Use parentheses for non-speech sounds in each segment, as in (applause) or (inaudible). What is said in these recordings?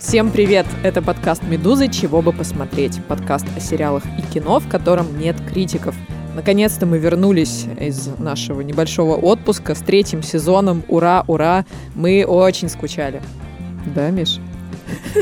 Всем привет! Это подкаст «Медузы. Чего бы посмотреть?» Подкаст о сериалах и кино, в котором нет критиков. Наконец-то мы вернулись из нашего небольшого отпуска с третьим сезоном. Ура, ура! Мы очень скучали. Да, Миш?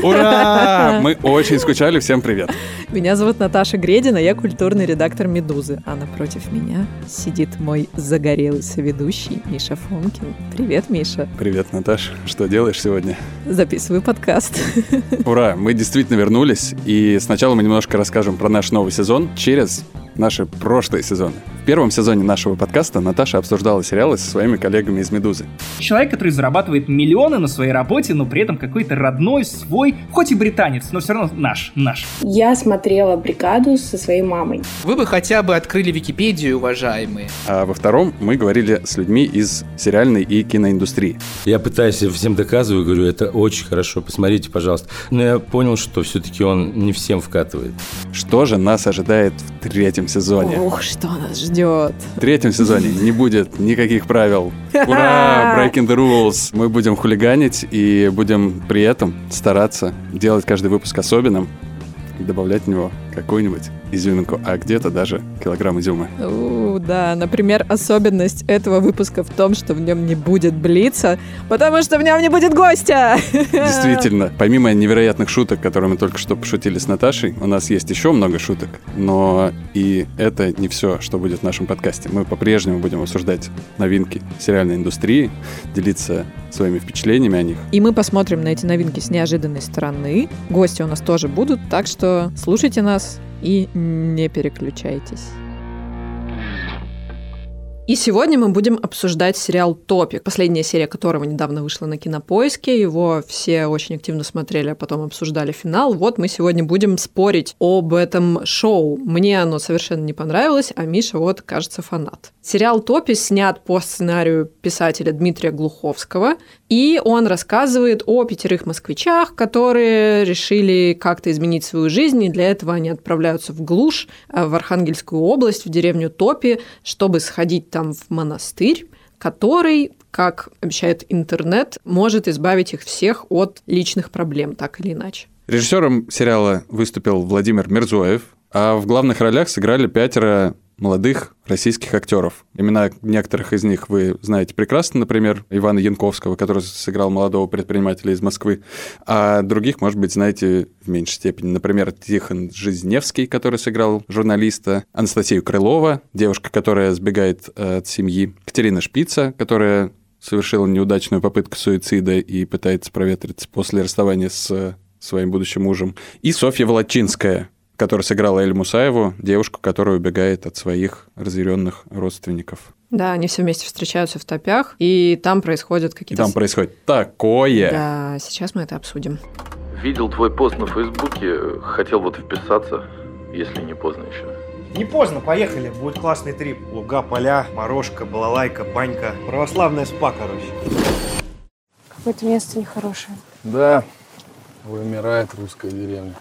Ура! (laughs) Мы очень скучали, всем привет. Меня зовут Наташа Гредина, я культурный редактор «Медузы», а напротив меня сидит мой загорелый соведущий Миша Фомкин. Привет, Миша. Привет, Наташ. Что делаешь сегодня? Записываю подкаст. (laughs) Ура! Мы действительно вернулись, и сначала мы немножко расскажем про наш новый сезон через наши прошлые сезоны. В первом сезоне нашего подкаста Наташа обсуждала сериалы со своими коллегами из «Медузы». Человек, который зарабатывает миллионы на своей работе, но при этом какой-то родной, свой, хоть и британец, но все равно наш, наш. Я смотрела «Бригаду» со своей мамой. Вы бы хотя бы открыли Википедию, уважаемые. А во втором мы говорили с людьми из сериальной и киноиндустрии. Я пытаюсь всем доказываю, говорю, это очень хорошо, посмотрите, пожалуйста. Но я понял, что все-таки он не всем вкатывает. Что же нас ожидает в третьем сезоне? Ух, что нас ждет. В третьем сезоне не будет никаких правил. (laughs) Ура! Breaking the rules! Мы будем хулиганить и будем при этом стараться делать каждый выпуск особенным и добавлять в него какую-нибудь изюминку, а где-то даже килограмм изюма. У, да, например, особенность этого выпуска в том, что в нем не будет блица, потому что в нем не будет гостя. (laughs) Действительно, помимо невероятных шуток, которые мы только что пошутили с Наташей, у нас есть еще много шуток, но и это не все, что будет в нашем подкасте. Мы по-прежнему будем обсуждать новинки сериальной индустрии, делиться своими впечатлениями о них. И мы посмотрим на эти новинки с неожиданной стороны. Гости у нас тоже будут, так что слушайте нас и не переключайтесь. И сегодня мы будем обсуждать сериал «Топик», последняя серия которого недавно вышла на Кинопоиске. Его все очень активно смотрели, а потом обсуждали финал. Вот мы сегодня будем спорить об этом шоу. Мне оно совершенно не понравилось, а Миша вот, кажется, фанат. Сериал «Топи» снят по сценарию писателя Дмитрия Глуховского, и он рассказывает о пятерых москвичах, которые решили как-то изменить свою жизнь, и для этого они отправляются в глушь, э, в Архангельскую область, в деревню Топи, чтобы сходить там в монастырь, который, как обещает интернет, может избавить их всех от личных проблем, так или иначе. Режиссером сериала выступил Владимир Мирзоев, а в главных ролях сыграли пятеро молодых российских актеров. Имена некоторых из них вы знаете прекрасно, например, Ивана Янковского, который сыграл молодого предпринимателя из Москвы, а других, может быть, знаете в меньшей степени. Например, Тихон Жизневский, который сыграл журналиста, Анастасию Крылова, девушка, которая сбегает э, от семьи, Катерина Шпица, которая совершила неудачную попытку суицида и пытается проветриться после расставания с своим будущим мужем, и Софья Волочинская, которая сыграла Эль Мусаеву, девушку, которая убегает от своих разъяренных родственников. Да, они все вместе встречаются в топях, и там происходят И какие-то... там происходит такое. Да, сейчас мы это обсудим. Видел твой пост на Фейсбуке, хотел вот вписаться, если не поздно еще. Не поздно, поехали, будет классный трип. Луга, поля, морожка, балалайка, банька. Православная спа, короче. Какое-то место нехорошее. Да, вымирает русская деревня.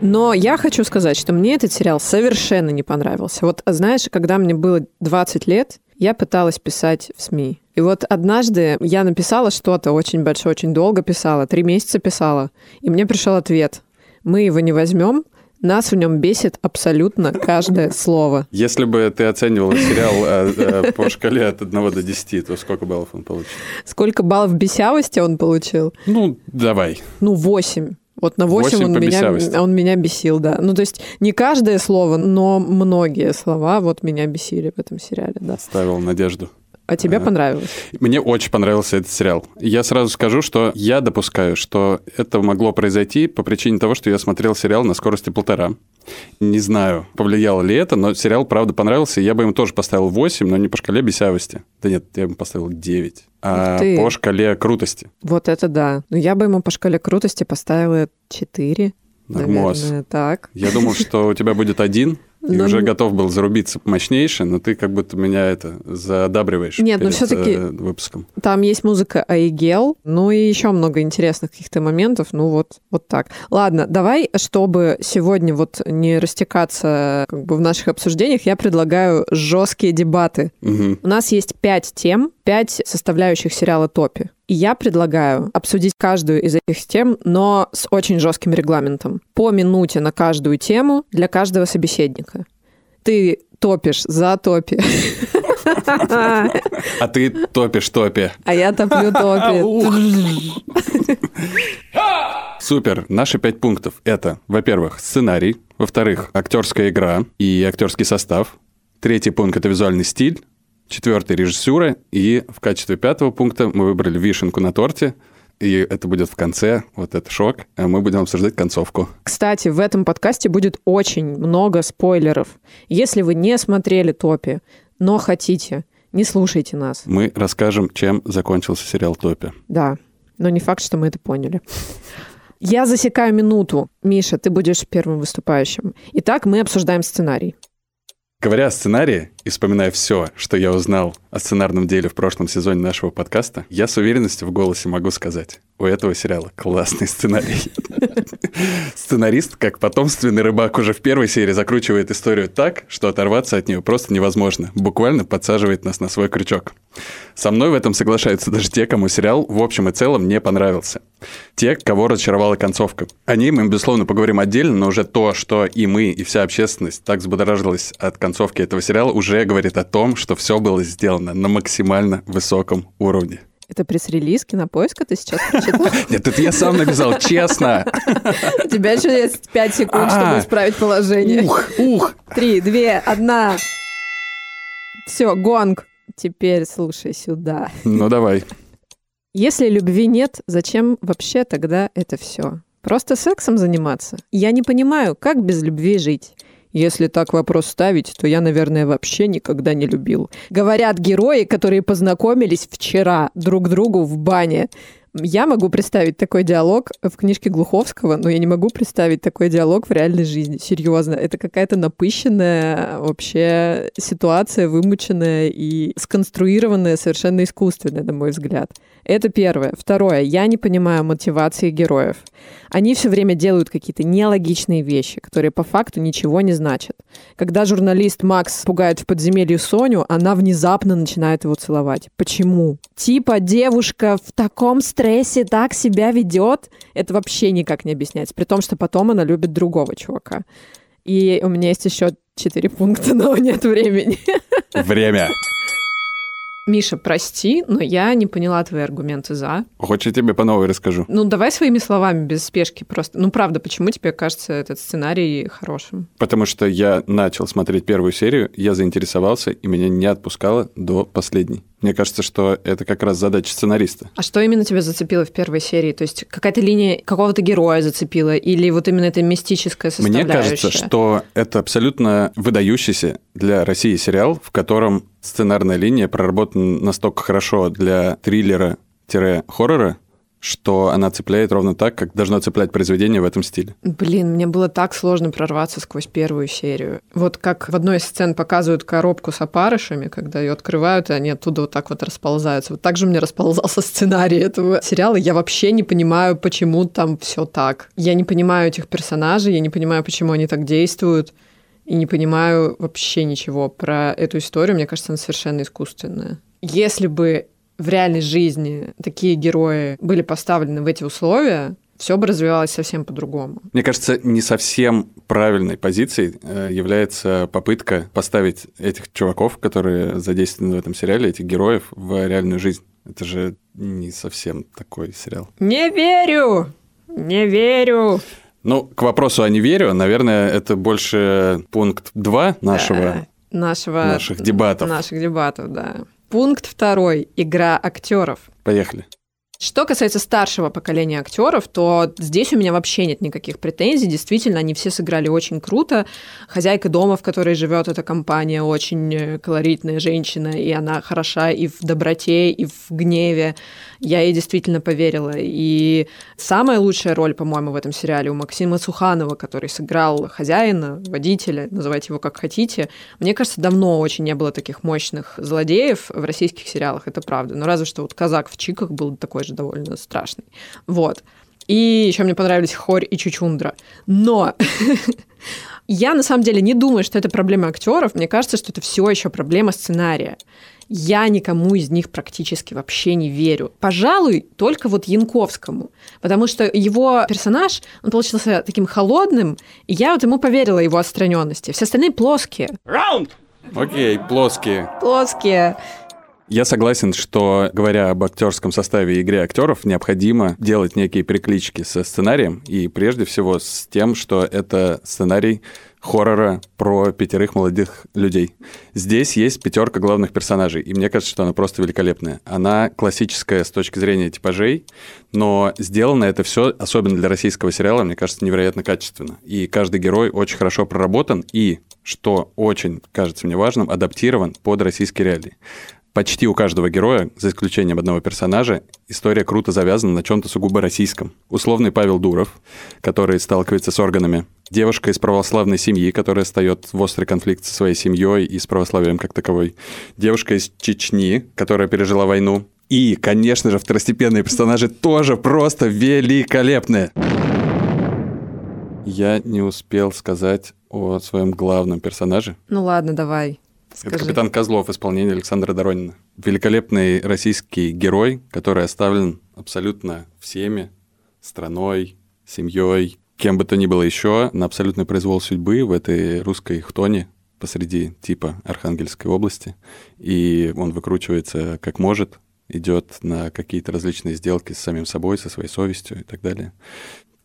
Но я хочу сказать, что мне этот сериал совершенно не понравился. Вот знаешь, когда мне было 20 лет, я пыталась писать в СМИ. И вот однажды я написала что-то очень большое, очень долго писала, три месяца писала, и мне пришел ответ. Мы его не возьмем, нас в нем бесит абсолютно каждое (laughs) слово. Если бы ты оценивал сериал э, э, по шкале от 1 до 10, то сколько баллов он получил? Сколько баллов бесявости он получил? Ну, давай. Ну, 8. Вот на 8, 8 он, меня, он меня бесил, да. Ну, то есть не каждое слово, но многие слова вот меня бесили в этом сериале, да. Ставил надежду. А тебе А. понравилось? Мне очень понравился этот сериал. Я сразу скажу, что я допускаю, что это могло произойти по причине того, что я смотрел сериал на скорости полтора. Не знаю, повлияло ли это, но сериал, правда, понравился. Я бы ему тоже поставил 8, но не по шкале бесявости. Да нет, я бы поставил 9. А ты. по шкале крутости. Вот это да. Ну, я бы ему по шкале крутости поставила 4. Нормас. Наверное, так. Я думал, что у тебя будет один, И Но уже н- готов был зарубиться мощнейше, но ты как будто меня это задабриваешь Нет, но перед, всё-таки- э, выпуском. Там есть музыка Айгел, ну и еще много интересных каких-то моментов, ну вот, вот так. Ладно, давай, чтобы сегодня вот не растекаться как бы в наших обсуждениях, я предлагаю жесткие дебаты. Мгм. У нас есть пять тем, пять составляющих сериала «Топи». И я предлагаю обсудить каждую из этих тем, но с очень жестким регламентом. По минуте на каждую тему для каждого собеседника. Ты топишь за топи. А ты топишь топи. А я топлю топи. Супер. Наши пять пунктов – это, во-первых, сценарий, во-вторых, актерская игра и актерский состав. Третий пункт – это визуальный стиль. Четвертый – режиссура. И в качестве пятого пункта мы выбрали вишенку на торте. И это будет в конце, вот это шок. А мы будем обсуждать концовку. Кстати, в этом подкасте будет очень много спойлеров. Если вы не смотрели «Топи», но хотите, не слушайте нас. Мы расскажем, чем закончился сериал «Топи». Да, но не факт, что мы это поняли. Я засекаю минуту. Миша, ты будешь первым выступающим. Итак, мы обсуждаем сценарий. Говоря о сценарии и вспоминая все, что я узнал о сценарном деле в прошлом сезоне нашего подкаста, я с уверенностью в голосе могу сказать, у этого сериала классный сценарий. (laughs) Сценарист, как потомственный рыбак, уже в первой серии закручивает историю так, что оторваться от нее просто невозможно. Буквально подсаживает нас на свой крючок. Со мной в этом соглашаются даже те, кому сериал в общем и целом не понравился. Те, кого разочаровала концовка. О ней мы, безусловно, поговорим отдельно, но уже то, что и мы, и вся общественность так взбудоражилась от концовки этого сериала, уже говорит о том, что все было сделано на максимально высоком уровне. Это пресс-релиз кинопоиска ты сейчас прочитал? (laughs) Нет, это я сам написал, честно. (laughs) У тебя еще есть 5 секунд, чтобы А. исправить положение. Ух, ух. Три, две, одна. Все, гонг. Теперь слушай сюда. Ну, давай. Если любви нет, зачем вообще тогда это все? Просто сексом заниматься? Я не понимаю, как без любви жить. Если так вопрос ставить, то я, наверное, вообще никогда не любил. Говорят герои, которые познакомились вчера друг другу в бане. Я могу представить такой диалог в книжке Глуховского, но я не могу представить такой диалог в реальной жизни. Серьезно, это какая-то напыщенная вообще ситуация, вымученная и сконструированная совершенно искусственно, на мой взгляд. Это первое. Второе. Я не понимаю мотивации героев. Они все время делают какие-то нелогичные вещи, которые по факту ничего не значат. Когда журналист Макс пугает в подземелье Соню, она внезапно начинает его целовать. Почему? Типа девушка в таком стрессе так себя ведет, это вообще никак не объясняется. При том, что потом она любит другого чувака. И у меня есть еще четыре пункта, но нет времени. Время. Миша, прости, но я не поняла твои аргументы за. Хочешь, я тебе по новой расскажу? Ну, давай своими словами, без спешки просто. Ну, правда, почему тебе кажется этот сценарий хорошим? Потому что я начал смотреть первую серию, я заинтересовался, и меня не отпускало до последней. Мне кажется, что это как раз задача сценариста. А что именно тебя зацепило в первой серии? То есть какая-то линия какого-то героя зацепила? Или вот именно эта мистическая Мне составляющая? кажется, что это абсолютно выдающийся для России сериал, в котором сценарная линия проработана настолько хорошо для триллера-хоррора, что она цепляет ровно так, как должно цеплять произведение в этом стиле. Блин, мне было так сложно прорваться сквозь первую серию. Вот как в одной из сцен показывают коробку с опарышами, когда ее открывают, и они оттуда вот так вот расползаются. Вот так же мне расползался (laughs) сценарий этого сериала. Я вообще не понимаю, почему там все так. Я не понимаю этих персонажей, я не понимаю, почему они так действуют. И не понимаю вообще ничего про эту историю. Мне кажется, она совершенно искусственная. Если бы в реальной жизни такие герои были поставлены в эти условия, все бы развивалось совсем по-другому. Мне кажется, не совсем правильной позицией э, является попытка поставить этих чуваков, которые задействованы в этом сериале, этих героев, в реальную жизнь. Это же не совсем такой сериал. Не верю! Не верю! Ну, к вопросу о не верю, наверное, это больше пункт 2 нашего, Да, нашего наших дебатов. Наших дебатов, да. Пункт второй. Игра актеров. Поехали. Что касается старшего поколения актеров, то здесь у меня вообще нет никаких претензий. Действительно, они все сыграли очень круто. Хозяйка дома, в которой живет эта компания, очень э, колоритная женщина, и она хороша и в доброте, и в гневе. Я ей действительно поверила. И самая лучшая роль, по-моему, в этом сериале у Максима Суханова, который сыграл хозяина, водителя, называйте его как хотите. Мне кажется, давно очень не было таких мощных злодеев в российских сериалах, это правда. Но разве что вот «Казак в Чиках» был такой же довольно страшный. Вот. И еще мне понравились Хорь и Чучундра. Но (laughs) я на самом деле не думаю, что это проблема актеров. Мне кажется, что это все еще проблема сценария. Я никому из них практически вообще не верю. Пожалуй, только вот Янковскому. Потому что его персонаж, он получился таким холодным, и я вот ему поверила его отстраненности. Все остальные плоские. Раунд! Окей, плоские. Плоские. Я согласен, что, говоря об актерском составе и игре актеров, необходимо делать некие переклички со сценарием, и прежде всего с тем, что это сценарий хоррора про пятерых молодых людей. Здесь есть пятерка главных персонажей, и мне кажется, что она просто великолепная. Она классическая с точки зрения типажей, но сделано это все, особенно для российского сериала, мне кажется, невероятно качественно. И каждый герой очень хорошо проработан и, что очень кажется мне важным, адаптирован под российские реалии. Почти у каждого героя, за исключением одного персонажа, история круто завязана на чем-то сугубо российском. Условный Павел Дуров, который сталкивается с органами. Девушка из православной семьи, которая встает в острый конфликт со своей семьей и с православием как таковой. Девушка из Чечни, которая пережила войну. И, конечно же, второстепенные персонажи тоже просто великолепные. Я не успел сказать о своем главном персонаже. Ну ладно, давай. Это капитан Козлов в исполнении Александра Доронина. Великолепный российский герой, который оставлен абсолютно всеми, страной, семьей, кем бы то ни было еще, на абсолютный произвол судьбы в этой русской хтоне посреди типа Архангельской области. И он выкручивается как может, идет на какие-то различные сделки с самим собой, со своей совестью и так далее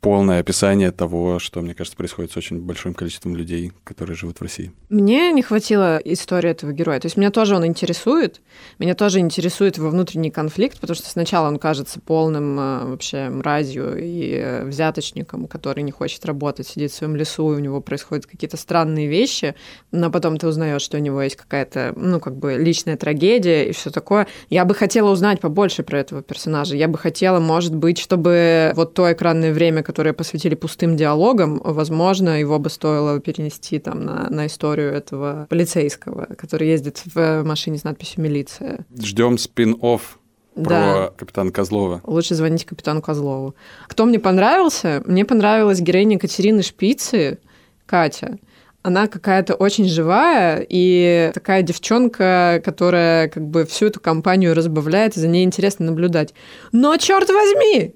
полное описание того, что, мне кажется, происходит с очень большим количеством людей, которые живут в России. Мне не хватило истории этого героя. То есть меня тоже он интересует. Меня тоже интересует его внутренний конфликт, потому что сначала он кажется полным э, вообще мразью и э, взяточником, который не хочет работать, сидит в своем лесу, и у него происходят какие-то странные вещи, но потом ты узнаешь, что у него есть какая-то, ну, как бы личная трагедия и все такое. Я бы хотела узнать побольше про этого персонажа. Я бы хотела, может быть, чтобы вот то экранное время, которые посвятили пустым диалогам, возможно, его бы стоило перенести там на, на историю этого полицейского, который ездит в машине с надписью «Милиция». Ждем спин-офф про да. капитана Козлова. Лучше звоните капитану Козлову. Кто мне понравился? Мне понравилась героиня Катерины Шпицы, Катя. Она какая-то очень живая и такая девчонка, которая как бы всю эту компанию разбавляет, и за ней интересно наблюдать. Но черт возьми,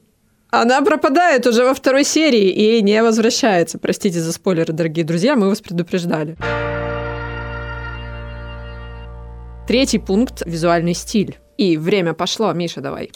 она пропадает уже во второй серии и не возвращается. Простите за спойлеры, дорогие друзья, мы вас предупреждали. Третий пункт – визуальный стиль. И время пошло. Миша, давай.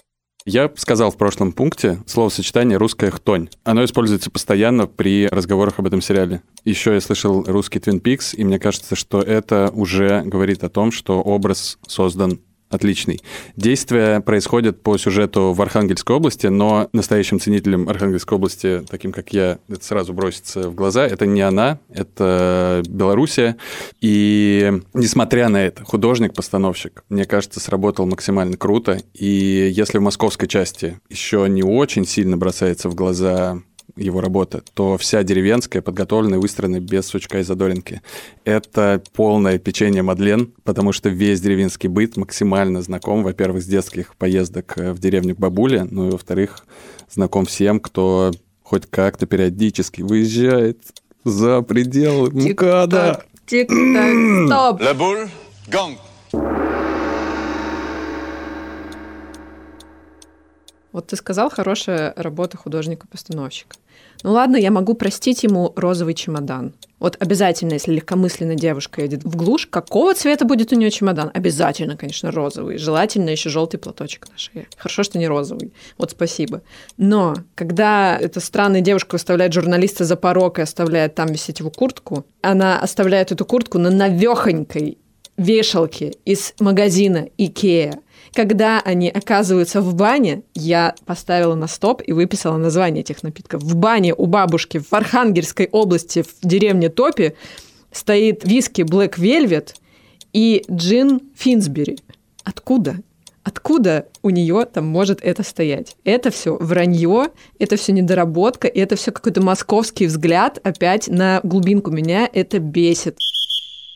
Я сказал в прошлом пункте словосочетание «русская хтонь». Оно используется постоянно при разговорах об этом сериале. Еще я слышал русский Twin Peaks, и мне кажется, что это уже говорит о том, что образ создан отличный. Действие происходит по сюжету в Архангельской области, но настоящим ценителем Архангельской области, таким как я, это сразу бросится в глаза, это не она, это Белоруссия. И несмотря на это, художник-постановщик, мне кажется, сработал максимально круто. И если в московской части еще не очень сильно бросается в глаза его работа, то вся деревенская подготовлена и выстроена без сучка и задоринки. Это полное печенье Мадлен, потому что весь деревенский быт максимально знаком, во-первых, с детских поездок э, в деревню к бабуле, ну и, во-вторых, знаком всем, кто хоть как-то периодически выезжает за пределы МКАДа. Тик-так, стоп! La boule, Вот ты сказал, хорошая работа художника-постановщика. Ну ладно, я могу простить ему розовый чемодан. Вот обязательно, если легкомысленная девушка едет в глушь, какого цвета будет у нее чемодан? Обязательно, конечно, розовый. Желательно еще желтый платочек на шее. Хорошо, что не розовый. Вот спасибо. Но когда эта странная девушка выставляет журналиста за порог и оставляет там висеть его куртку, она оставляет эту куртку на навехонькой вешалки из магазина Икеа, когда они оказываются в бане, я поставила на стоп и выписала название этих напитков. В бане у бабушки в Архангельской области, в деревне Топи, стоит виски Black Velvet и джин Финсбери. Откуда? Откуда у нее там может это стоять? Это все вранье, это все недоработка, это все какой-то московский взгляд опять на глубинку меня. Это бесит.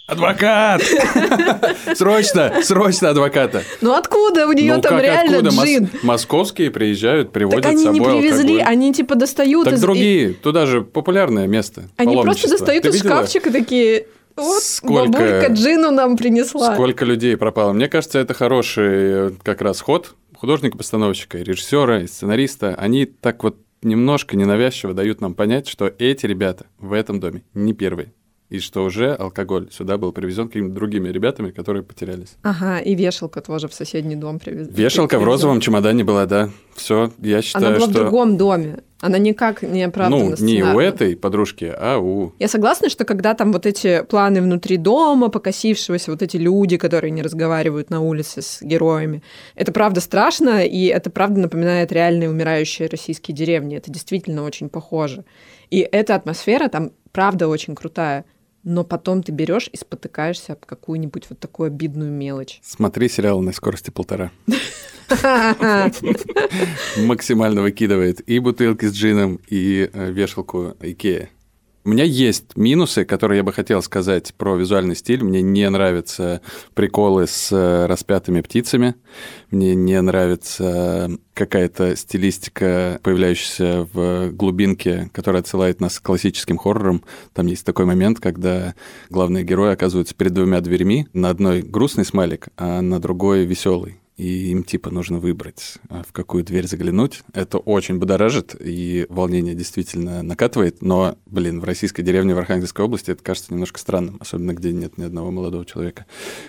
Адвокат! (laughs) Срочно, срочно адвоката. Ну откуда у нее Ну там как реально откуда? Мос- джин? московские приезжают, приводят Так они с не собой привезли, алкоголь. они типа достают Так из... другие, туда же популярное место. Они просто достают Ты из видела? шкафчика такие... Вот, Сколько- бабулька джину нам принесла. Сколько людей пропало. Мне кажется, это хороший э, как раз ход художника-постановщика, и режиссера, и сценариста. Они так вот немножко ненавязчиво дают нам понять, что эти ребята в этом доме не первые. И что уже алкоголь сюда был привезен какими-то другими ребятами, которые потерялись. Ага, и вешалка тоже в соседний дом привезли. Вешалка в розовом чемодане была, да. Все, я считаю, Она была что... в другом доме. Она никак не оправдана ну, не у этой подружки, а у... Я согласна, что когда там вот эти планы внутри дома, покосившегося, вот эти люди, которые не разговаривают на улице с героями, это правда страшно, и это правда напоминает реальные умирающие российские деревни. Это действительно очень похоже. И эта атмосфера там правда очень крутая. Но потом ты берешь и спотыкаешься об какую-нибудь вот такую обидную мелочь. Смотри сериал на скорости полтора. (laughs) Максимально выкидывает и бутылки с джином, и э, вешалку Икея. У меня есть минусы, которые я бы хотел сказать про визуальный стиль. Мне не нравятся приколы с э, распятыми птицами. Мне не нравится какая-то стилистика, появляющаяся в глубинке, которая отсылает нас к классическим хоррорам. Там есть такой момент, когда главные герои оказываются перед двумя дверьми. На одной грустный смайлик, а на другой веселый и им типа нужно выбрать, а, в какую дверь заглянуть. Это очень будоражит, и волнение действительно накатывает, но, блин, в российской деревне в Архангельской области это кажется немножко странным, особенно где нет ни одного молодого человека.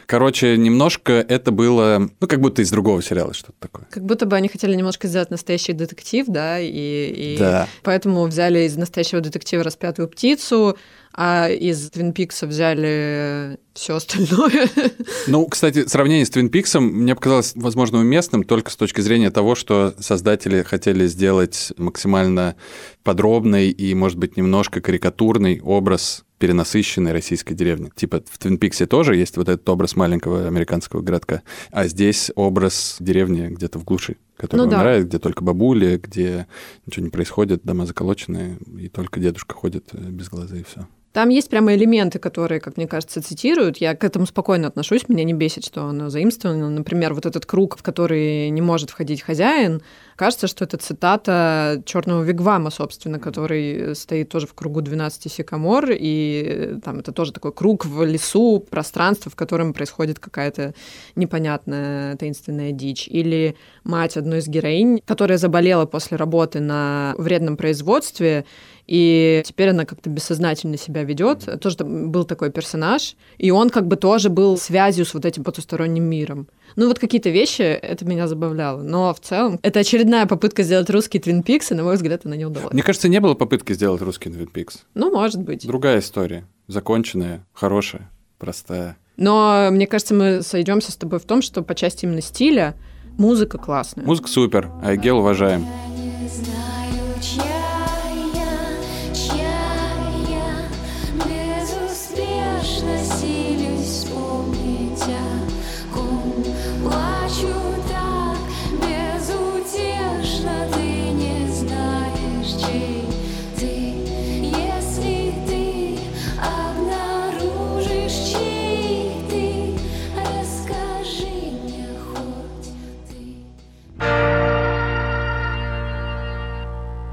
Короче, немножко это было, ну, как будто из другого сериала что-то такое. Как будто бы они хотели немножко сделать настоящий детектив, да, и, и Да. поэтому взяли из настоящего детектива распятую птицу, а из Твин Пикса взяли все остальное. (laughs) Ну, кстати, сравнение с Твин Пиксом мне показалось, возможно, уместным только с точки зрения того, что создатели хотели сделать максимально подробный и, может быть, немножко карикатурный образ перенасыщенной российской деревни. Типа в Твин Пиксе тоже есть вот этот образ маленького американского городка, а здесь образ деревни где-то в глуши, которая Ну да. умирает, где только бабули, где ничего не происходит, дома заколоченные, и только дедушка ходит э, без глаза, и все. Там есть прямо элементы, которые, как мне кажется, цитируют. Я к этому спокойно отношусь, меня не бесит, что оно заимствовано. Например, вот этот круг, в который не может входить хозяин, кажется, что это цитата черного вигвама, собственно, который стоит тоже в кругу 12 сикамор, и э, там это тоже такой круг в лесу, пространство, в котором происходит какая-то непонятная таинственная дичь. Или мать одной из героинь, которая заболела после работы на вредном производстве, и теперь она как-то бессознательно себя ведет. Тоже там был такой персонаж, и он как бы тоже был связью с вот этим потусторонним миром. Ну вот какие-то вещи, это меня забавляло. Но в целом, это очередная попытка сделать русский Твин Пикс, и, на мой взгляд, она не удалась. Мне кажется, не было попытки сделать русский Твин Пикс. Ну, может быть. Другая история. Законченная, хорошая, простая. Но мне кажется, мы сойдемся с тобой в том, что по части именно стиля музыка классная. Музыка супер, Айгел уважаем.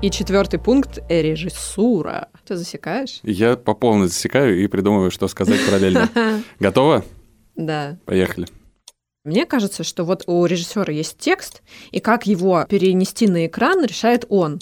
И четвертый пункт — режиссура. Ты засекаешь? Я по полной засекаю и придумываю, что сказать параллельно. (laughs) Готово? Да. Поехали. Мне кажется, что вот у режиссера есть текст, и как его перенести на экран, решает он.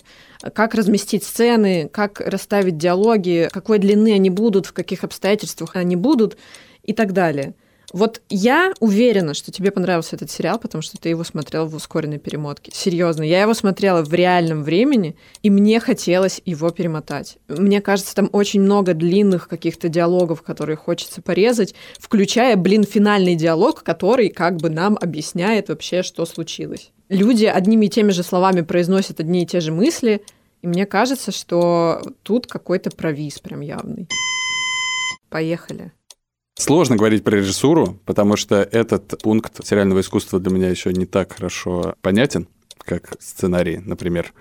Как разместить сцены, как расставить диалоги, какой длины они будут, в каких обстоятельствах они будут и так далее. Вот я уверена, что тебе понравился этот сериал, потому что ты его смотрел в ускоренной перемотке. Серьезно, я его смотрела в реальном времени, и мне хотелось его перемотать. Мне кажется, там очень много длинных каких-то диалогов, которые хочется порезать, включая, блин, финальный диалог, который как бы нам объясняет вообще, что случилось. Люди одними и теми же словами произносят одни и те же мысли, и мне кажется, что тут какой-то провис прям явный. Поехали. Сложно говорить про режиссуру, потому что этот пункт сериального искусства для меня еще не так хорошо понятен как сценарий, например.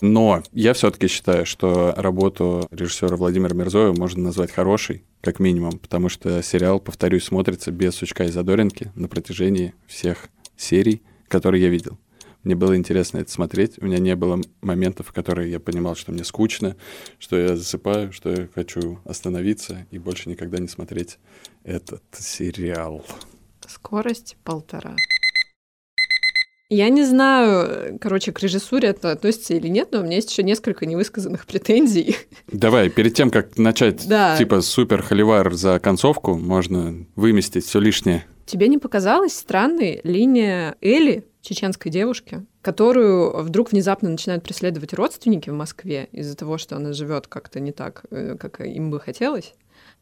Но я все-таки считаю, что работу режиссера Владимира Мирзоева можно назвать хорошей, как минимум, потому что сериал, повторюсь, смотрится без сучка и задоринки на протяжении всех серий, которые я видел. Мне было интересно это смотреть. У меня не было моментов, в которые я понимал, что мне скучно, что я засыпаю, что я хочу остановиться и больше никогда не смотреть этот сериал. Скорость полтора. Я не знаю, короче, к режиссуре это относится или нет, но у меня есть еще несколько невысказанных претензий. Давай, перед тем, как начать Да. типа супер холивар за концовку, можно выместить все лишнее. Тебе не показалась странной линия Эли, чеченской девушки, которую вдруг внезапно начинают преследовать родственники в Москве из-за того, что она живет как-то не так, э, как им бы хотелось?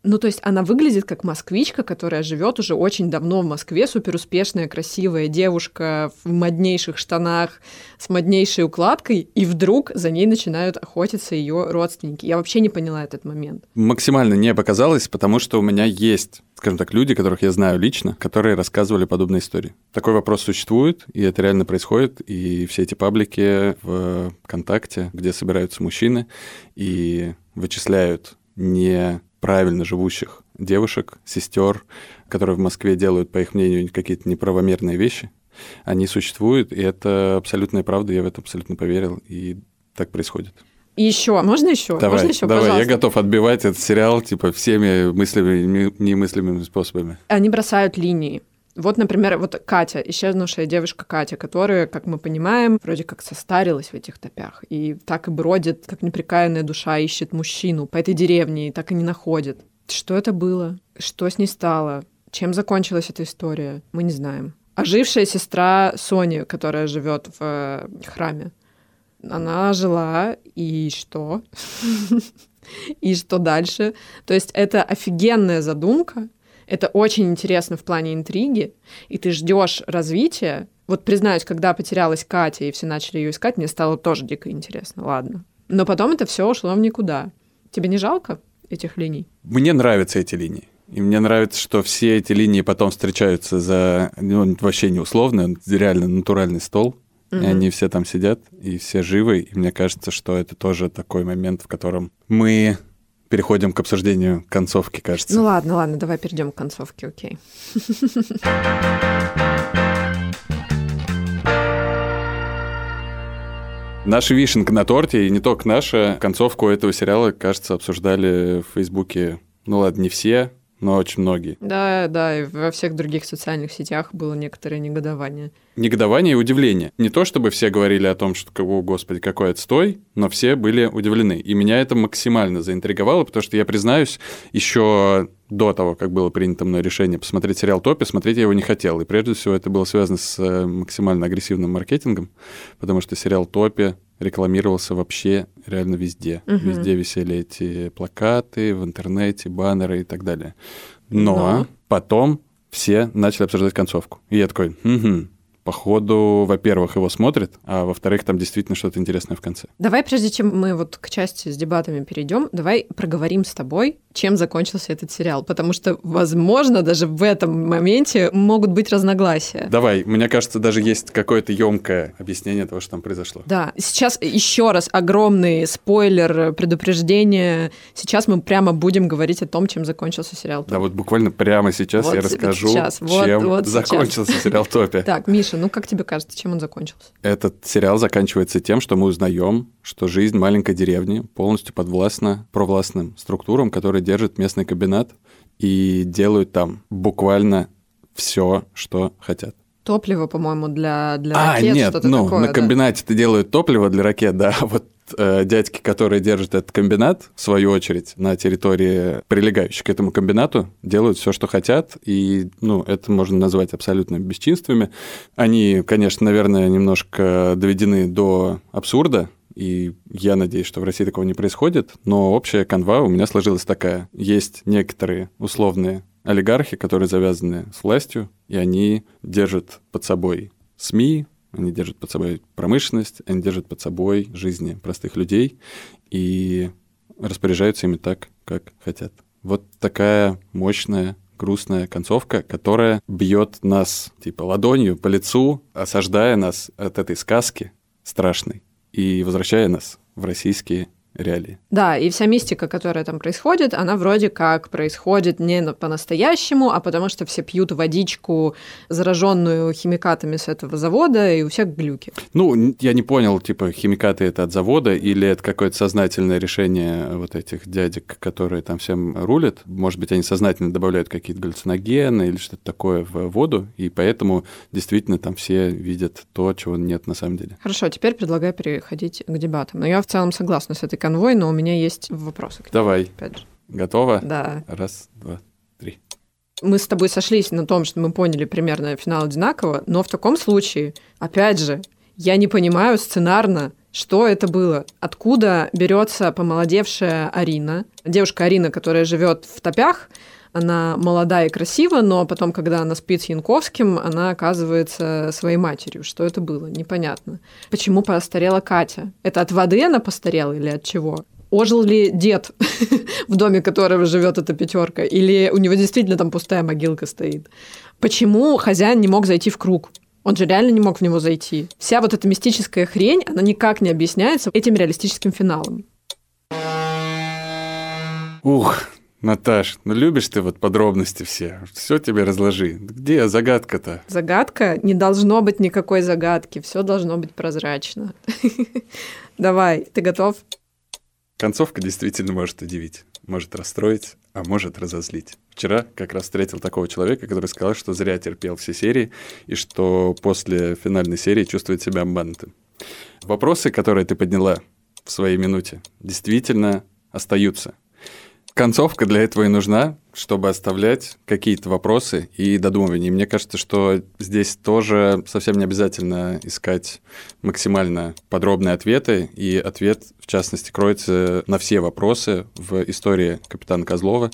Ну, то есть она выглядит как москвичка, которая живет уже очень давно в Москве, суперуспешная, красивая девушка в моднейших штанах с моднейшей укладкой, и вдруг за ней начинают охотиться ее родственники. Я вообще не поняла этот момент. Максимально не показалось, потому что у меня есть, скажем так, люди, которых я знаю лично, которые рассказывали подобные истории. Такой вопрос существует, и это реально происходит, и все эти паблики в ВКонтакте, где собираются мужчины и вычисляют неправильно живущих девушек, сестер, которые в Москве делают, по их мнению, какие-то неправомерные вещи, они существуют, и это абсолютная правда, я в это абсолютно поверил, и так происходит. И еще, можно еще? Давай, можно еще, давай, я пожалуйста? готов отбивать этот сериал типа всеми мыслями немыслимыми способами. Они бросают линии. Вот, например, вот Катя, исчезнувшая девушка Катя, которая, как мы понимаем, вроде как состарилась в этих топях. И так и бродит, как неприкаянная душа, ищет мужчину по этой деревне и так и не находит. Что это было? Что с ней стало? Чем закончилась эта история? Мы не знаем. Ожившая сестра Сони, которая живет в э, храме. Она жила, и что? (laughs) И что дальше? То есть это офигенная задумка, это очень интересно в плане интриги, и ты ждешь развития. Вот признаюсь, когда потерялась Катя, и все начали ее искать, мне стало тоже дико интересно. Ладно. Но потом это все ушло в никуда. Тебе не жалко этих линий? Мне нравятся эти линии. И мне нравится, что все эти линии потом встречаются за ну, вообще не условно, реально натуральный стол. Мгм. И они все там сидят, и все живы. И мне кажется, что это тоже такой момент, в котором мы переходим к обсуждению концовки, кажется. Ну ладно, ладно, давай перейдем к концовке, окей. Наша вишенка на торте, и не только наша, концовку этого сериала, кажется, обсуждали в Фейсбуке, ну ладно, не все, но очень многие. Да, да, и во всех других социальных сетях было некоторое негодование. Негодование и удивление. Не то, чтобы все говорили о том, что, о, господи, какой отстой, но все были удивлены. И меня это максимально заинтриговало, потому что, я признаюсь, еще до того, как было принято мной решение посмотреть сериал «Топи», смотреть я его не хотел. И прежде всего это было связано с э, максимально агрессивным маркетингом, потому что сериал «Топи» рекламировался вообще реально везде. Мгм. Везде висели эти плакаты, в интернете, баннеры и так далее. Но, Но? потом все начали обсуждать концовку. И я такой, угу, походу, во-первых, его смотрят, а во-вторых, там действительно что-то интересное в конце. Давай, прежде чем мы вот к части с дебатами перейдем, давай проговорим с тобой, чем закончился этот сериал. Потому что, возможно, даже в этом моменте могут быть разногласия. Давай, мне кажется, даже есть какое-то емкое объяснение того, что там произошло. Да, сейчас еще раз огромный спойлер, предупреждение. Сейчас мы прямо будем говорить о том, чем закончился сериал. Да, вот буквально прямо сейчас Вот я расскажу, сейчас, вот- чем вот сейчас. закончился сериал «Топи». Так, Миша, ну как тебе кажется, чем он закончился? Этот сериал заканчивается тем, что мы узнаем, что жизнь маленькой деревни полностью подвластна провластным структурам, которые держат местный комбинат и делают там буквально все, что хотят. Топливо, по-моему, для, для а, ракет, нет, что-то ну, такое. на да. комбинате-то делают топливо для ракет, да, (laughs) вот э, дядьки, которые держат этот комбинат, в свою очередь, на территории, прилегающей к этому комбинату, делают все, что хотят, и, ну, это можно назвать абсолютно бесчинствами. Они, конечно, наверное, немножко доведены до абсурда, и я надеюсь, что в России такого не происходит, но общая канва у меня сложилась такая. Есть некоторые условные олигархи, которые завязаны с властью, и они держат под собой СМИ, они держат под собой промышленность, они держат под собой жизни простых людей и распоряжаются ими так, как хотят. Вот такая мощная грустная концовка, которая бьет нас типа ладонью по лицу, осаждая нас от этой сказки страшной и возвращая нас в российские реалии. Да, и вся мистика, которая там происходит, она вроде как происходит не на- по-настоящему, а потому что все пьют водичку, зараженную химикатами с этого завода, и у всех глюки. Ну, я не понял, типа, химикаты это от завода или это какое-то сознательное решение вот этих дядек, которые там всем рулят. Может быть, они сознательно добавляют какие-то галлюциногены или что-то такое в воду, и поэтому действительно там все видят то, чего нет на самом деле. Хорошо, теперь предлагаю переходить к дебатам. Но я в целом согласна с этой конвой, но у меня есть вопросы. Давай. Опять же. Готово? Да. Раз, два, три. Мы с тобой сошлись на том, что мы поняли примерно финал одинаково, но в таком случае, опять же, я не понимаю сценарно, что это было. Откуда берется помолодевшая Арина, девушка Арина, которая живет в топях, она молода и красива, но потом, когда она спит с Янковским, она оказывается своей матерью. Что это было? Непонятно. Почему постарела Катя? Это от воды она постарела или от чего? Ожил ли дед (laughs) в доме, которого живет эта пятерка? Или у него действительно там пустая могилка стоит? Почему хозяин не мог зайти в круг? Он же реально не мог в него зайти. Вся вот эта мистическая хрень, она никак не объясняется этим реалистическим финалом. Ух, Наташ, ну любишь ты вот подробности все. Все тебе разложи. Где загадка-то? Загадка? Не должно быть никакой загадки. Все должно быть прозрачно. (laughs) Давай, ты готов? Концовка действительно может удивить, может расстроить, а может разозлить. Вчера как раз встретил такого человека, который сказал, что зря терпел все серии, и что после финальной серии чувствует себя обманутым. Вопросы, которые ты подняла в своей минуте, действительно остаются. Концовка для этого и нужна, чтобы оставлять какие-то вопросы и додумывания. И мне кажется, что здесь тоже совсем не обязательно искать максимально подробные ответы. И ответ, в частности, кроется на все вопросы в истории капитана Козлова,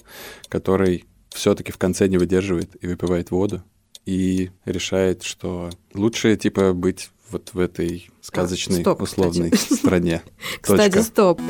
который все-таки в конце не выдерживает и выпивает воду и решает, что лучше типа быть вот в этой сказочной стоп, условной кстати. стране. (laughs) Кстати, Точка. стоп.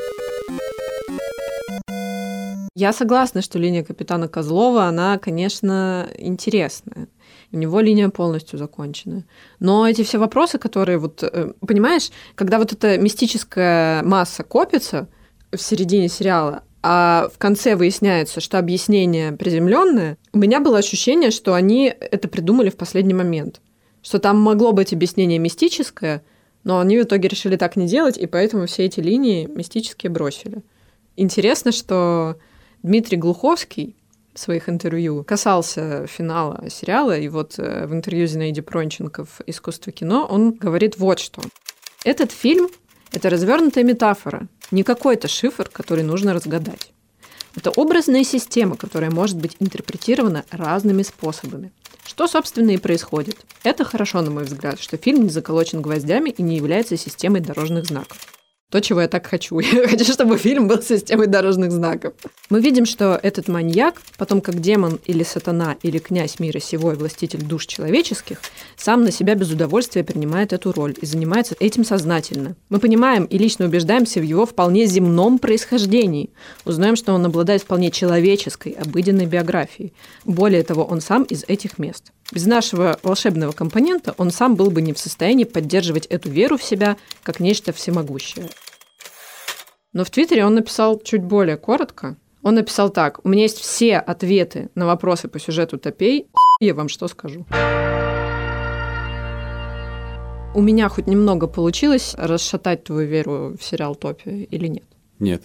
Я согласна, что линия капитана Козлова, она, конечно, интересная. У него линия полностью закончена. Но эти все вопросы, которые вот... э, Понимаешь, когда вот эта мистическая масса копится в середине сериала, а в конце выясняется, что объяснение приземленное, у меня было ощущение, что они это придумали в последний момент. Что там могло быть объяснение мистическое, но они в итоге решили так не делать, и поэтому все эти линии мистические бросили. Интересно, что Дмитрий Глуховский в своих интервью касался финала сериала, и вот э, в интервью Зинаиде Пронченко в «Искусство кино» он говорит вот что. Этот фильм — это развернутая метафора, не какой-то шифр, который нужно разгадать. Это образная система, которая может быть интерпретирована разными способами. Что, собственно, и происходит. Это хорошо, на мой взгляд, что фильм не заколочен гвоздями и не является системой дорожных знаков. То, чего я так хочу. (laughs) Я хочу, чтобы фильм был системой дорожных знаков. Мы видим, что этот маньяк, потом как демон или сатана, или князь мира сего и властитель душ человеческих, сам на себя без удовольствия принимает эту роль и занимается этим сознательно. Мы понимаем и лично убеждаемся в его вполне земном происхождении. Узнаем, что он обладает вполне человеческой, обыденной биографией. Более того, он сам из этих мест. Без нашего волшебного компонента он сам был бы не в состоянии поддерживать эту веру в себя как нечто всемогущее. Но в Твиттере он написал чуть более коротко. Он написал так. У меня есть все ответы на вопросы по сюжету Топей. Я вам что скажу. У меня хоть немного получилось расшатать твою веру в сериал Топи или нет? Нет.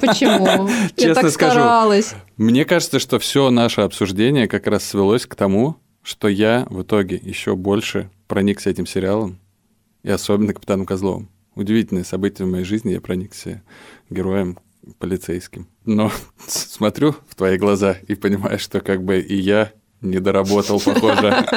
Почему? Я (laughs) Честно так скажу. старалась. Мне кажется, что все наше обсуждение как раз свелось к тому, что я в итоге еще больше проникся этим сериалом, и особенно Капитаном Козловым. Удивительное событие в моей жизни. Я проникся героем полицейским. Но (laughs) смотрю в твои глаза и понимаю, что как бы и я не доработал, похоже. (laughs)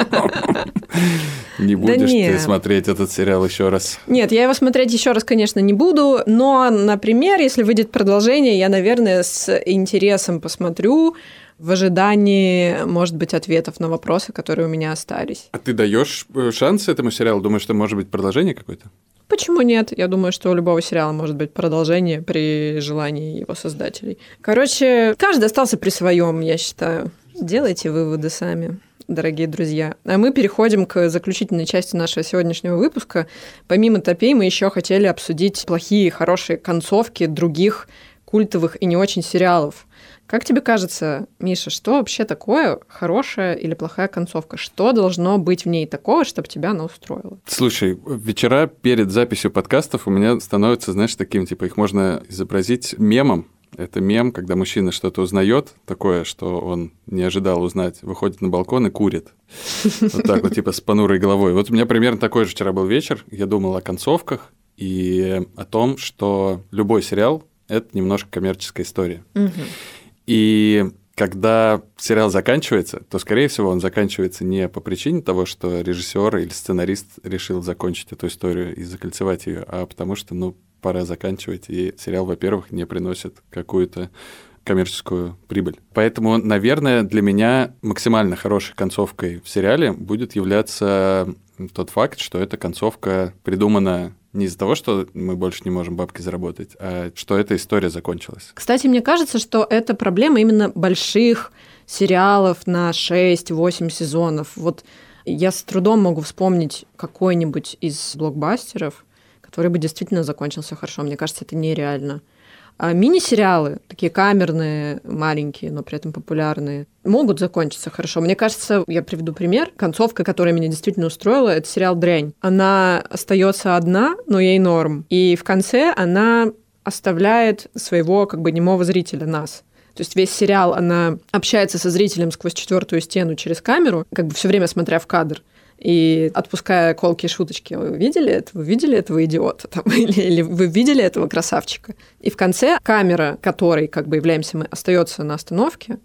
Не будешь ты нет. смотреть этот сериал еще раз. Нет, я его смотреть еще раз, конечно, не буду, но, например, если выйдет продолжение, я, наверное, с интересом посмотрю в ожидании, может быть, ответов на вопросы, которые у меня остались. А ты даешь э, шанс этому сериалу? Думаешь, что может быть продолжение какое-то? Почему нет? Я думаю, что у любого сериала может быть продолжение при желании его создателей. Короче, каждый остался при своем, я считаю. Делайте выводы сами, дорогие друзья. А мы переходим к заключительной части нашего сегодняшнего выпуска. Помимо топей мы еще хотели обсудить плохие и хорошие концовки других культовых и не очень сериалов. Как тебе кажется, Миша, что вообще такое хорошая или плохая концовка? Что должно быть в ней такого, чтобы тебя она устроила? Слушай, вечера перед записью подкастов у меня становятся, знаешь, таким, типа, их можно изобразить мемом. Это мем, когда мужчина что-то узнает, такое, что он не ожидал узнать, выходит на балкон и курит. (laughs) Вот так вот, типа, с понурой головой. Вот у меня примерно такой же вчера был вечер. Я думал о концовках и о том, что любой сериал — это немножко коммерческая история. И когда сериал заканчивается, то, скорее всего, он заканчивается не по причине того, что режиссер или сценарист решил закончить эту историю и закольцевать ее, а потому что, ну, пора заканчивать, и сериал, во-первых, не приносит какую-то коммерческую прибыль. Поэтому, наверное, для меня максимально хорошей концовкой в сериале будет являться тот факт, что эта концовка придумана не из-за того, что мы больше не можем бабки заработать, а что эта история закончилась. Кстати, мне кажется, что это проблема именно больших сериалов на 6-8 сезонов. Вот я с трудом могу вспомнить какой-нибудь из блокбастеров, который бы действительно закончился хорошо. Мне кажется, это нереально. А мини-сериалы, такие камерные, маленькие, но при этом популярные, могут закончиться хорошо. Мне кажется, я приведу пример. Концовка, которая меня действительно устроила, это сериал «Дрянь». Она остается одна, но ей норм. И в конце она оставляет своего как бы немого зрителя, нас. То есть весь сериал, она общается со зрителем сквозь четвертую стену через камеру, как бы все время смотря в кадр и отпуская колки и шуточки. Вы видели это? Вы видели этого идиота? Там, (laughs) или, или вы видели этого красавчика? И в конце камера, которой как бы являемся мы, остается на остановке,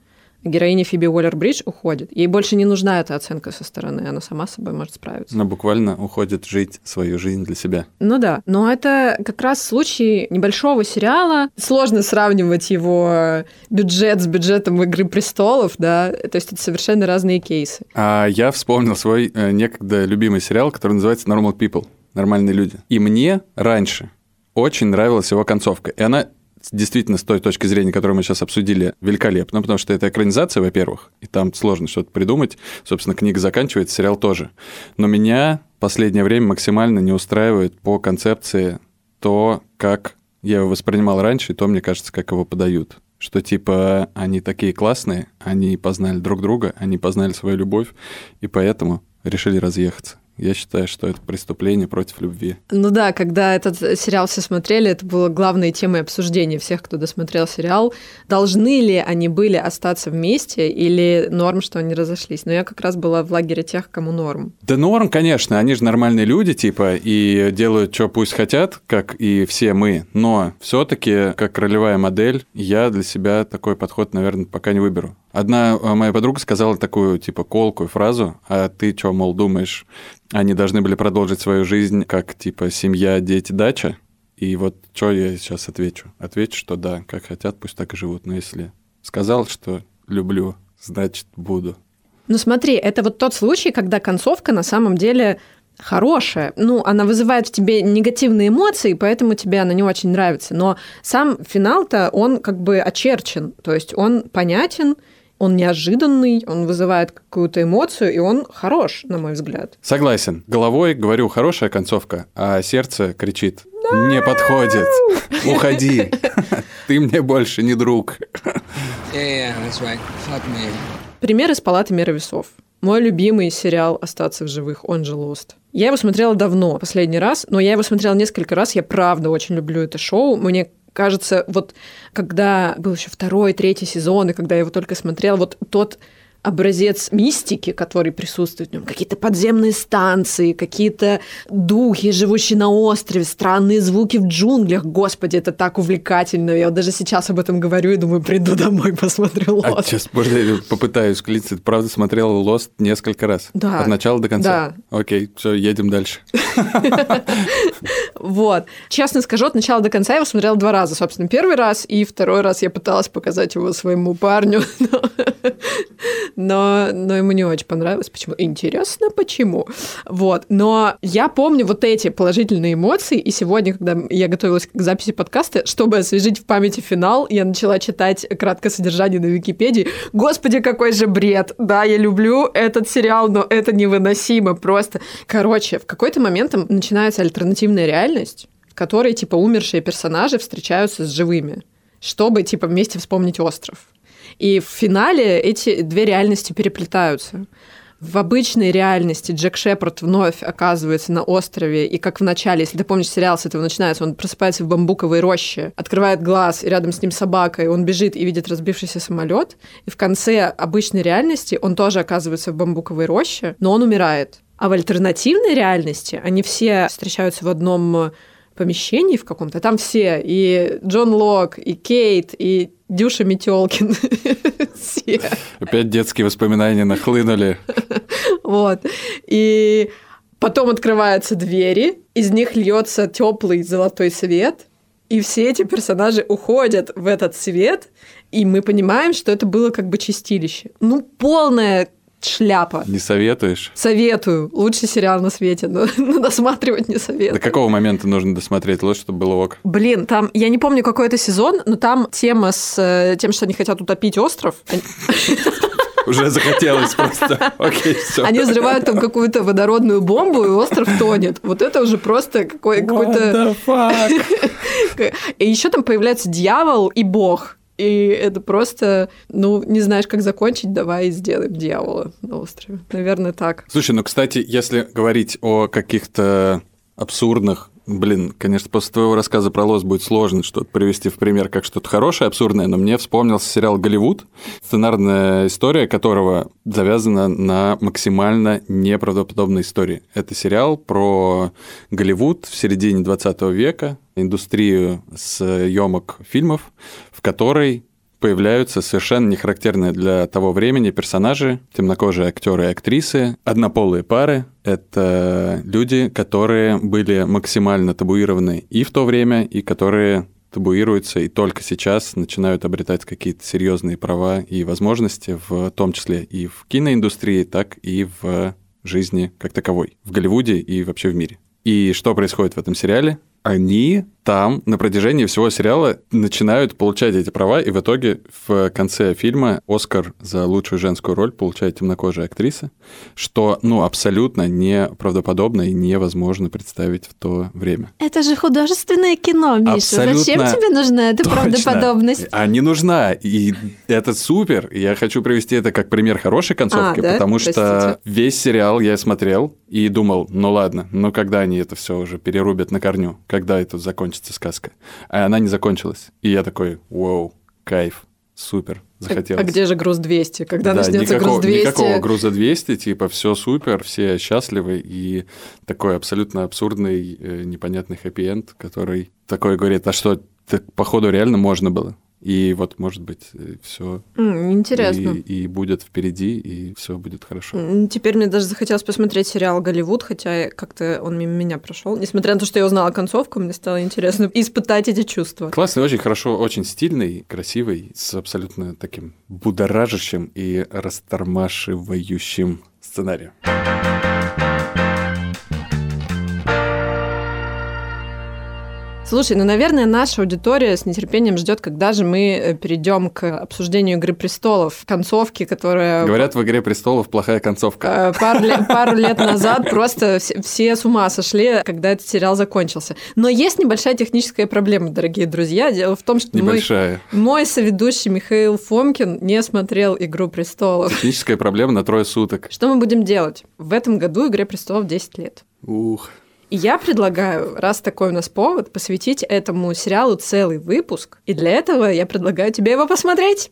героиня Фиби Уоллер-Бридж уходит. Ей больше не нужна эта оценка со стороны, она сама с собой может справиться. Но буквально уходит жить свою жизнь для себя. Ну да, но это как раз случай небольшого сериала. Сложно сравнивать его бюджет с бюджетом «Игры престолов», да, то есть это совершенно разные кейсы. А я вспомнил свой э, некогда любимый сериал, который называется Normal People, нормальные люди. И мне раньше очень нравилась его концовка. И она действительно с той точки зрения, которую мы сейчас обсудили, великолепно, потому что это экранизация, во-первых, и там сложно что-то придумать. Собственно, книга заканчивается, сериал тоже. Но меня в последнее время максимально не устраивает по концепции то, как я его воспринимал раньше, и то, мне кажется, как его подают. Что типа они такие классные, они познали друг друга, они познали свою любовь, и поэтому решили разъехаться. Я считаю, что это преступление против любви. Ну да, когда этот сериал все смотрели, это было главной темой обсуждения всех, кто досмотрел сериал. Должны ли они были остаться вместе или норм, что они разошлись? Но я как раз была в лагере тех, кому норм. Да норм, конечно, они же нормальные люди, типа, и делают, что пусть хотят, как и все мы. Но все-таки, как ролевая модель, я для себя такой подход, наверное, пока не выберу. Одна а, моя подруга сказала такую, типа, колкую фразу, а ты что, мол, думаешь, они должны были продолжить свою жизнь как, типа, семья, дети, дача? И вот что я сейчас отвечу? Отвечу, что да, как хотят, пусть так и живут. Но если сказал, что люблю, значит, буду. Ну смотри, это вот тот случай, когда концовка на самом деле хорошая. Ну, она вызывает в тебе негативные эмоции, поэтому тебе она не очень нравится. Но сам финал-то, он как бы очерчен. То есть он понятен, он неожиданный, он вызывает какую-то эмоцию, и он хорош, на мой взгляд. Согласен. Головой говорю, хорошая концовка, а сердце кричит, не подходит, уходи, (laughs) ты мне больше не друг. Пример из «Палаты мира весов». Мой любимый сериал «Остаться в живых», он же «Lost». Я его смотрела давно, последний раз, но я его смотрела несколько раз. Я правда очень люблю это шоу. Мне кажется, вот когда был еще второй, третий сезон, и когда я его только смотрела, вот тот образец мистики, который присутствует в нем. Какие-то подземные станции, какие-то духи, живущие на острове, странные звуки в джунглях. Господи, это так увлекательно. Я вот даже сейчас об этом говорю и думаю, приду домой, (laughs) посмотрю А Lost. сейчас, можно я попытаюсь клиться. Ты правда смотрела Lost несколько раз? Да. От начала до конца? Да. Окей, все, едем дальше. (laughs) Вот. Честно скажу, от начала до конца я его смотрела два раза. Собственно, первый раз и второй раз я пыталась показать его своему парню. (laughs) Но, но, ему не очень понравилось. Почему? Интересно, почему? Вот. Но я помню вот эти положительные эмоции, и сегодня, когда я готовилась к записи подкаста, чтобы освежить в памяти финал, я начала читать краткое содержание на Википедии. Господи, какой же бред! Да, я люблю этот сериал, но это невыносимо просто. Короче, в какой-то момент там начинается альтернативная реальность, в которой, типа, умершие персонажи встречаются с живыми, чтобы, типа, вместе вспомнить остров. И в финале эти две реальности переплетаются. В обычной реальности Джек Шепард вновь оказывается на острове, и как в начале, если ты помнишь, сериал с этого начинается, он просыпается в бамбуковой роще, открывает глаз, и рядом с ним собака, и он бежит и видит разбившийся самолет. И в конце обычной реальности он тоже оказывается в бамбуковой роще, но он умирает. А в альтернативной реальности они все встречаются в одном помещении в каком-то. Там все, и Джон Лок, и Кейт, и Дюша Метелкин. (laughs) Все. Опять детские воспоминания нахлынули. (laughs) Вот. И потом открываются двери, из них льется теплый золотой свет, и все эти персонажи уходят в этот свет, и мы понимаем, что это было как бы чистилище. Ну, полная шляпа. Не советуешь? Советую. Лучший сериал на свете, но, (laughs) но досматривать не советую. До какого момента нужно досмотреть лучше, чтобы было ок? Блин, там, я не помню, какой это сезон, но там тема с э, тем, что они хотят утопить остров. (laughs) Уже захотелось просто. (laughs) Окей, все. Они взрывают там какую-то водородную бомбу, и остров тонет. Вот это уже просто какой- какой-то... И еще там появляется дьявол и бог. И это просто, ну, не знаешь, как закончить, давай сделаем дьявола на острове. Наверное, так. Слушай, ну, кстати, если говорить о каких-то абсурдных Блин, конечно, после твоего рассказа про Лос будет сложно что-то привести в пример как что-то хорошее, абсурдное, но мне вспомнился сериал «Голливуд», сценарная история которого завязана на максимально неправдоподобной истории. Это сериал про Голливуд в середине 20 века, индустрию съемок фильмов, в которой появляются совершенно нехарактерные для того времени персонажи, темнокожие актеры и актрисы, однополые пары. Это люди, которые были максимально табуированы и в то время, и которые табуируются и только сейчас начинают обретать какие-то серьезные права и возможности, в том числе и в киноиндустрии, так и в жизни как таковой, в Голливуде и вообще в мире. И что происходит в этом сериале? Они там на протяжении всего сериала начинают получать эти права, и в итоге в конце фильма Оскар за лучшую женскую роль получает темнокожая актриса, что, ну, абсолютно неправдоподобно и невозможно представить в то время. Это же художественное кино, Миша. Абсолютно Зачем тебе нужна эта Точно. правдоподобность? А не нужна. И это супер. Я хочу привести это как пример хорошей концовки, А, да? потому что Простите. весь сериал я смотрел и думал, ну ладно, ну когда они это все уже перерубят на корню, когда это закончится сказка. А она не закончилась. И я такой, вау, кайф, супер, захотелось. А где же груз 200? Когда Да, начнется никакого, груз 200? никакого груза 200, типа, все супер, все счастливы, и такой абсолютно абсурдный, э, непонятный хэппи-энд, который такой говорит, а что, так, походу, реально можно было. И вот, может быть, все М, Интересно. и, и будет впереди, и все будет хорошо. Теперь мне даже захотелось посмотреть сериал «Голливуд», хотя как-то он мимо меня прошел. Несмотря на то, что я узнала концовку, мне стало интересно (laughs) испытать эти чувства. Классный, очень хорошо, очень стильный, красивый, с абсолютно таким будоражащим и растормашивающим сценарием. Слушай, ну, наверное, наша аудитория с нетерпением ждет, когда же мы э, перейдем к обсуждению «Игры престолов», концовки, которая... Говорят, в «Игре престолов» плохая концовка. Э, Пару, (laughs) пару лет назад просто все, с ума сошли, когда этот сериал закончился. Но есть небольшая техническая проблема, дорогие друзья. Дело в том, что мой, Небольшая. мой соведущий Михаил Фомкин не смотрел «Игру престолов». Техническая проблема на трое суток. Что мы будем делать? В этом году «Игре престолов» 10 лет. Ух. И я предлагаю, раз такой у нас повод, посвятить этому сериалу целый выпуск. И для этого я предлагаю тебе его посмотреть.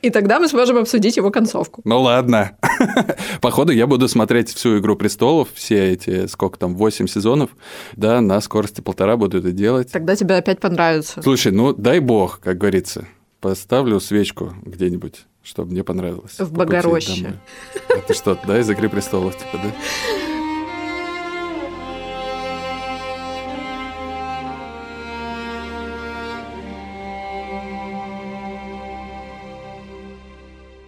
И тогда мы сможем обсудить его концовку. Ну ладно. (laughs) Походу, я буду смотреть всю «Игру престолов», все эти, сколько там, 8 сезонов. Да, на скорости полтора буду это делать. Тогда тебе опять понравится. Слушай, ну дай бог, как говорится. Поставлю свечку где-нибудь, чтобы мне понравилось. В Богороще. Это что, да, из «Игры престолов», типа, да?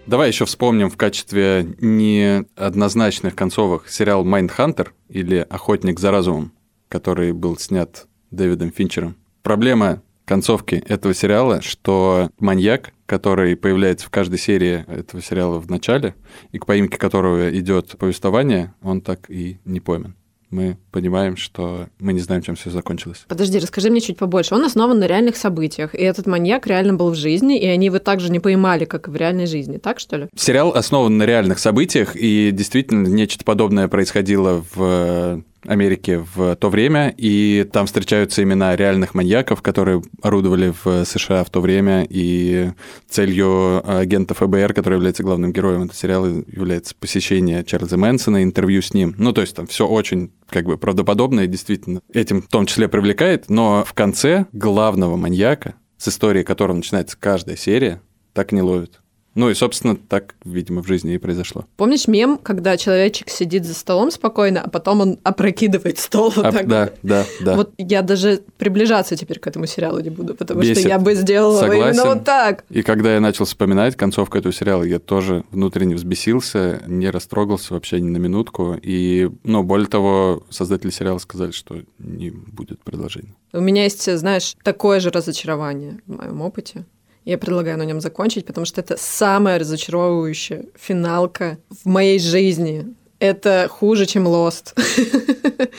Давай еще вспомним в качестве неоднозначных концовок сериал «Майндхантер» или «Охотник за разумом», который был снят Дэвидом Финчером. Проблема концовки этого сериала, что маньяк, который появляется в каждой серии этого сериала в начале, и к поимке которого идет повествование, он так и не пойман. Мы понимаем, что мы не знаем, чем все закончилось. Подожди, расскажи мне чуть побольше. Он основан на реальных событиях, и этот маньяк реально был в жизни, и они его также не поймали, как и в реальной жизни, так что ли? Сериал основан на реальных событиях, и действительно нечто подобное происходило в Америке в то время, и там встречаются имена реальных маньяков, которые орудовали в США в то время, и целью агента ФБР, который является главным героем этого сериала, является посещение Чарльза Мэнсона, интервью с ним. Ну, то есть там все очень как бы правдоподобно и действительно этим в том числе привлекает, но в конце главного маньяка, с историей которого начинается каждая серия, так не ловит. Ну и, собственно, так, видимо, в жизни и произошло. Помнишь мем, когда человечек сидит за столом спокойно, а потом он опрокидывает стол вот А, так? да, да, да. Вот я даже приближаться теперь к этому сериалу не буду, потому Бесит. что я бы сделала Согласен. именно вот так. И когда я начал вспоминать концовку этого сериала, я тоже внутренне взбесился, не растрогался вообще ни на минутку. И, ну, более того, создатели сериала сказали, что не будет продолжения. У меня есть, знаешь, такое же разочарование в моем опыте. Я предлагаю на нем закончить, потому что это самая разочаровывающая финалка в моей жизни. Это хуже, чем Lost. (laughs)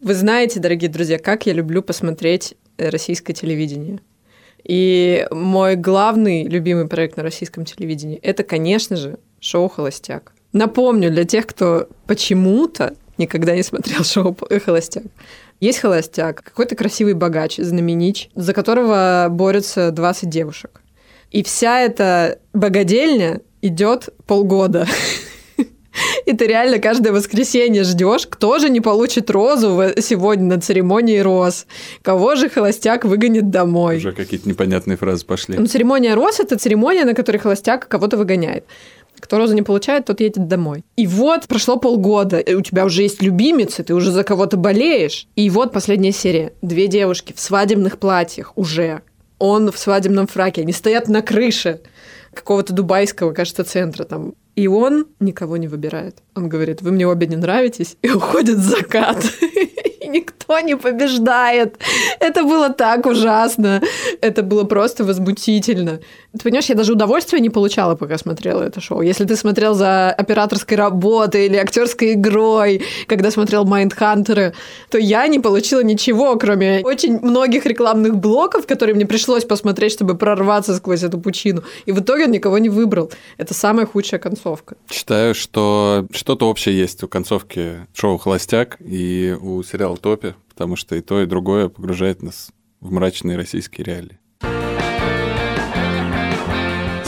Вы знаете, дорогие друзья, как я люблю посмотреть э, российское телевидение. И мой главный любимый проект на российском телевидении – это, конечно же, шоу «Холостяк». Напомню для тех, кто почему-то никогда не смотрел (laughs) шоу «Холостяк». Есть холостяк, какой-то красивый богач, знаменич, за которого борются 20 девушек. И вся эта богадельня идет полгода. (laughs) И ты реально каждое воскресенье ждешь, кто же не получит розу сегодня на церемонии роз, кого же холостяк выгонит домой. Уже какие-то непонятные фразы пошли. Ну, церемония роз – это церемония, на которой холостяк кого-то выгоняет. Кто розу не получает, тот едет домой. И вот прошло полгода, и у тебя уже есть любимицы, ты уже за кого-то болеешь. И вот последняя серия. Две девушки в свадебных платьях уже. Он в свадебном фраке. Они стоят на крыше какого-то дубайского, кажется, центра там. И он никого не выбирает. Он говорит, вы мне обе не нравитесь, и уходит в закат. И никто не побеждает. Это было так ужасно. Это было просто возмутительно. Ты понимаешь, я даже удовольствия не получала, пока смотрела это шоу. Если ты смотрел за операторской работой или актерской игрой, когда смотрел Майндхантера, то я не получила ничего, кроме очень многих рекламных блоков, которые мне пришлось посмотреть, чтобы прорваться сквозь эту пучину. И в итоге он никого не выбрал. Это самая худшая концовка. Считаю, что что-то общее есть у концовки шоу «Холостяк» и у сериала «Топи», потому что и то, и другое погружает нас в мрачные российские реалии.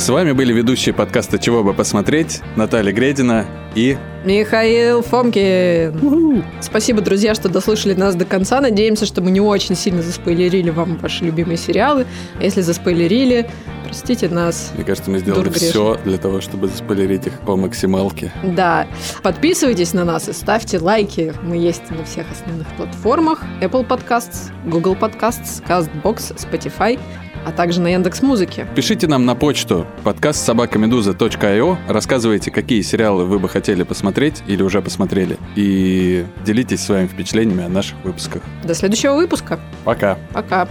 С вами были ведущие подкаста «Чего бы посмотреть» Наталья Гредина и... Михаил Фомкин. Спасибо, друзья, что дослушали нас до конца. Надеемся, что мы не очень сильно заспойлерили вам ваши любимые сериалы. А Если заспойлерили, простите нас. Мне кажется, мы сделали Дур грешный. все для того, чтобы заспойлерить их по максималке. Да, подписывайтесь на нас и ставьте лайки. Мы есть на всех основных платформах. Apple Podcasts, Google Podcasts, CastBox, Spotify, а также на Яндекс Музыке. Пишите нам на почту подкаст собакамедуза.io, рассказывайте, какие сериалы вы бы хотели посмотреть или уже посмотрели, и делитесь своими впечатлениями о наших выпусках. До следующего выпуска. Пока! Пока.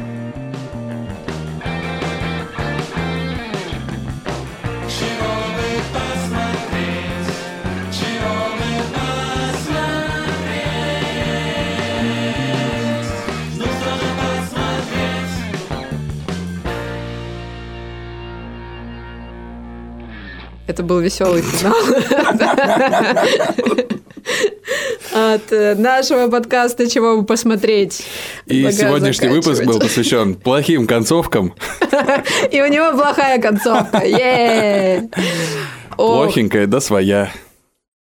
Это был веселый финал. Э, нашего подкаста «Чего бы посмотреть». И сегодняшний выпуск был посвящен плохим концовкам. И у него плохая концовка. Плохенькая, да своя.